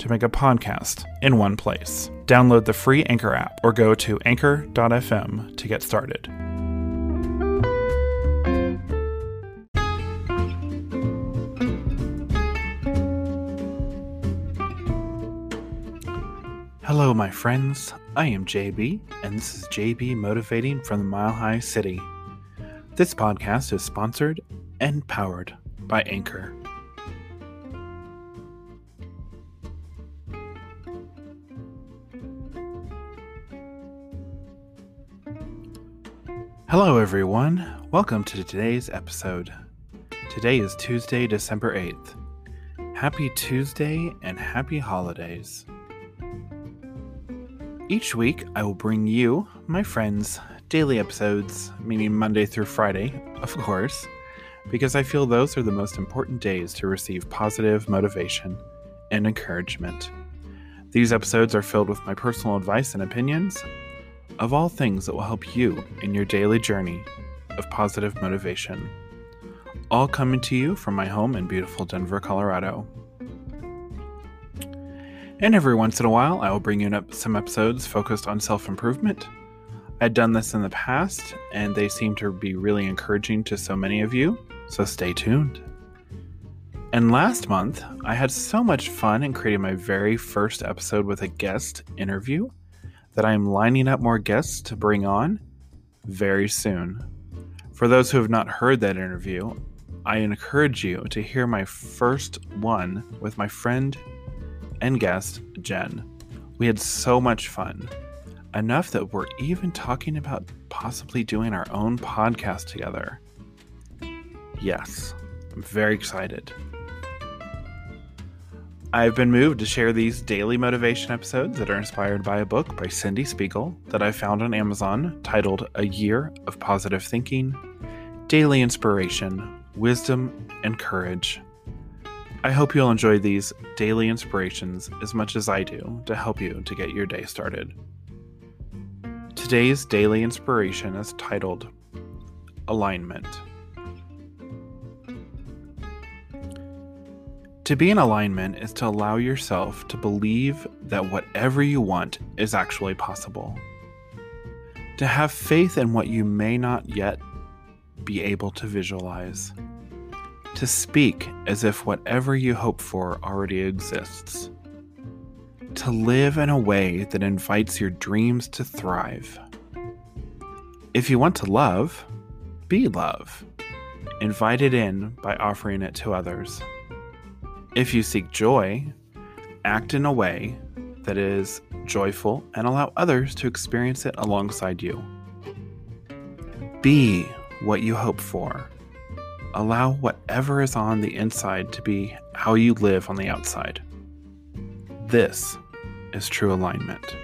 to make a podcast in one place. Download the free Anchor app or go to anchor.fm to get started. Hello, my friends. I am JB, and this is JB Motivating from the Mile High City. This podcast is sponsored and powered by Anchor. Hello, everyone. Welcome to today's episode. Today is Tuesday, December 8th. Happy Tuesday and happy holidays. Each week, I will bring you, my friends, daily episodes, meaning Monday through Friday, of course, because I feel those are the most important days to receive positive motivation and encouragement. These episodes are filled with my personal advice and opinions of all things that will help you in your daily journey of positive motivation. All coming to you from my home in beautiful Denver, Colorado. And every once in a while, I will bring you up some episodes focused on self improvement. I'd done this in the past, and they seem to be really encouraging to so many of you, so stay tuned. And last month, I had so much fun in creating my very first episode with a guest interview that I am lining up more guests to bring on very soon. For those who have not heard that interview, I encourage you to hear my first one with my friend and guest, Jen. We had so much fun. Enough that we're even talking about possibly doing our own podcast together. Yes, I'm very excited. I've been moved to share these daily motivation episodes that are inspired by a book by Cyndie Spiegel that I found on Amazon titled A Year of Positive Thinking Daily Inspiration, Wisdom, and Courage. I hope you'll enjoy these daily inspirations as much as I do to help you to get your day started. Today's daily inspiration is titled Alignment. To be in alignment is to allow yourself to believe that whatever you want is actually possible. To have faith in what you may not yet be able to visualize. To speak as if whatever you hope for already exists. To live in a way that invites your dreams to thrive. If you want to love, be love. Invite it in by offering it to others. If you seek joy, act in a way that is joyful and allow others to experience it alongside you. Be what you hope for. Allow whatever is on the inside to be how you live on the outside. This is true alignment.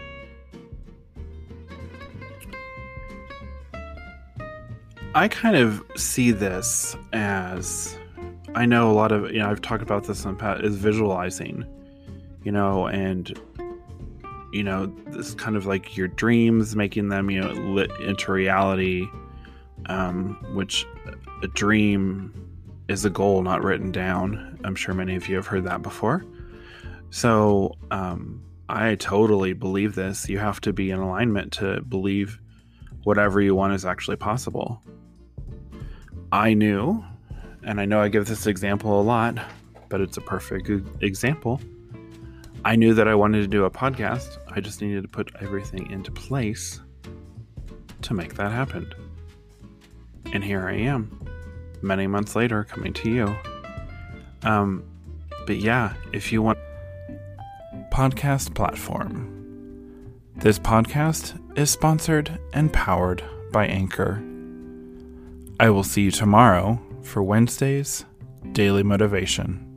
I kind of see this as I know a lot of you know I've talked about this in the past is visualizing, you know, and you know this kind of like your dreams, making them you know lit into reality, um, which a dream is a goal not written down. I'm sure many of you have heard that before. So um, I totally believe this. You have to be in alignment to believe whatever you want is actually possible. I knew and I know I give this example a lot, but it's a perfect example. I knew that I wanted to do a podcast. I just needed to put everything into place to make that happen. And here I am, many months later, coming to you. Um, but yeah, if you want podcast platform, this podcast is sponsored and powered by Anchor. I will see you tomorrow for Wednesday's Daily Motivation.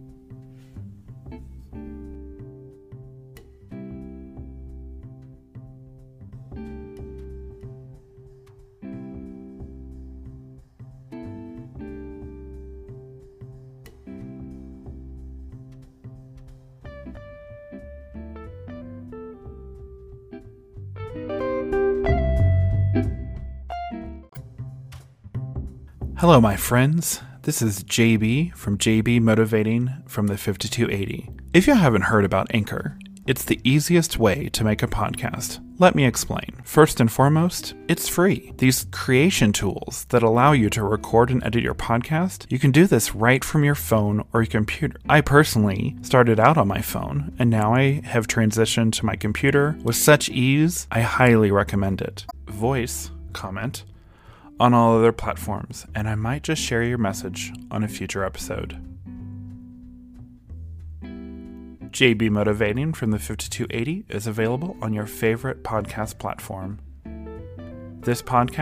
Hello, my friends. This is JB from JB Motivating from the 5280. If you haven't heard about Anchor, it's the easiest way to make a podcast. Let me explain. First and foremost, it's free. These creation tools that allow you to record and edit your podcast, you can do this right from your phone or your computer. I personally started out on my phone, and now I have transitioned to my computer with such ease, I highly recommend it. Voice, comment, on all other platforms, and I might just share your message on a future episode. JB Motivating from the 5280 is available on your favorite podcast platform. This podcast